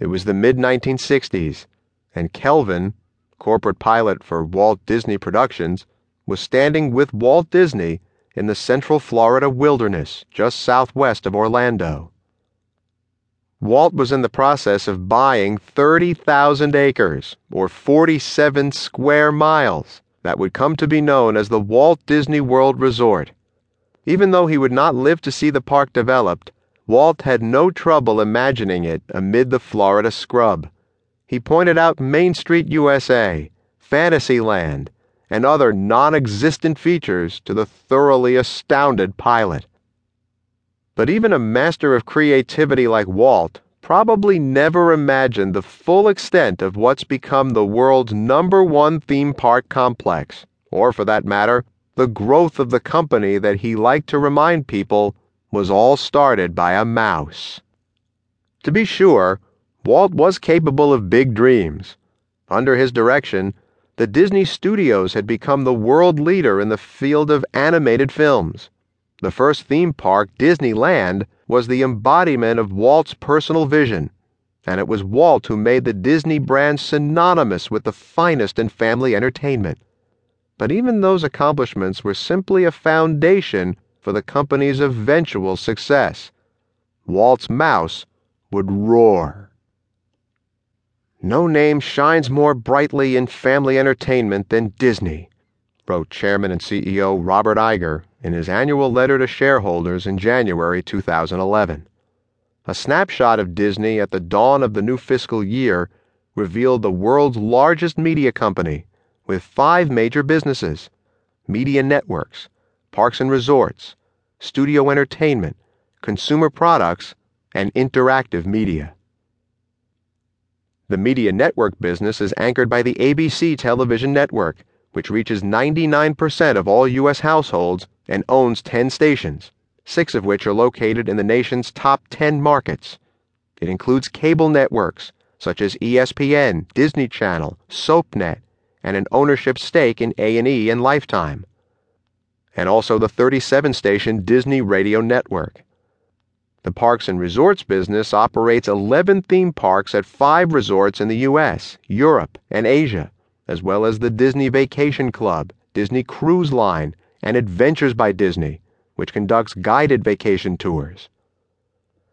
It was the mid 1960s, and Kelvin, corporate pilot for Walt Disney Productions, was standing with Walt Disney in the central Florida wilderness just southwest of Orlando. Walt was in the process of buying 30,000 acres, or 47 square miles, that would come to be known as the Walt Disney World Resort. Even though he would not live to see the park developed, Walt had no trouble imagining it amid the Florida scrub. He pointed out Main Street USA, Fantasyland, and other non existent features to the thoroughly astounded pilot. But even a master of creativity like Walt probably never imagined the full extent of what's become the world's number one theme park complex, or for that matter, the growth of the company that he liked to remind people was all started by a mouse. To be sure, Walt was capable of big dreams. Under his direction, the Disney Studios had become the world leader in the field of animated films. The first theme park, Disneyland, was the embodiment of Walt's personal vision, and it was Walt who made the Disney brand synonymous with the finest in family entertainment. But even those accomplishments were simply a foundation for the company's eventual success. Walt's mouse would roar. No name shines more brightly in family entertainment than Disney, wrote Chairman and CEO Robert Iger in his annual letter to shareholders in January 2011. A snapshot of Disney at the dawn of the new fiscal year revealed the world's largest media company with five major businesses media networks, parks and resorts, studio entertainment, consumer products, and interactive media. The media network business is anchored by the ABC television network, which reaches 99% of all U.S. households and owns 10 stations, six of which are located in the nation's top 10 markets. It includes cable networks such as ESPN, Disney Channel, SoapNet, and an ownership stake in A&E and Lifetime and also the 37 station Disney Radio Network. The Parks and Resorts business operates 11 theme parks at five resorts in the U.S., Europe, and Asia, as well as the Disney Vacation Club, Disney Cruise Line, and Adventures by Disney, which conducts guided vacation tours.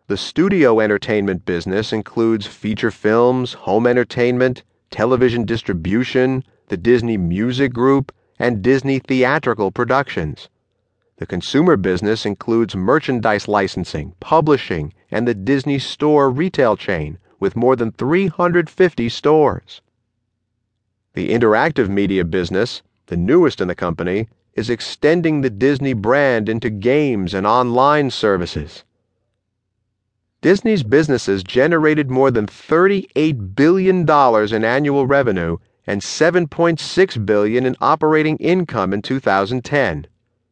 The studio entertainment business includes feature films, home entertainment, television distribution, the Disney Music Group, and Disney theatrical productions. The consumer business includes merchandise licensing, publishing, and the Disney Store retail chain with more than 350 stores. The interactive media business, the newest in the company, is extending the Disney brand into games and online services. Disney's businesses generated more than $38 billion in annual revenue and 7.6 billion in operating income in 2010.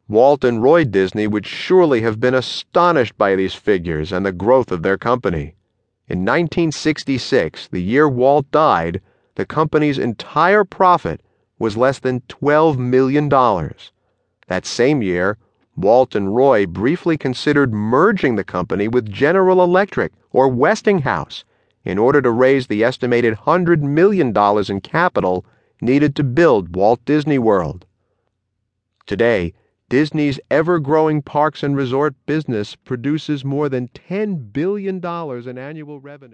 Walt and Roy Disney would surely have been astonished by these figures and the growth of their company. In 1966, the year Walt died, the company's entire profit was less than $12 million. That same year, Walt and Roy briefly considered merging the company with General Electric or Westinghouse in order to raise the estimated $100 million in capital needed to build Walt Disney World. Today, Disney's ever growing parks and resort business produces more than $10 billion in annual revenue.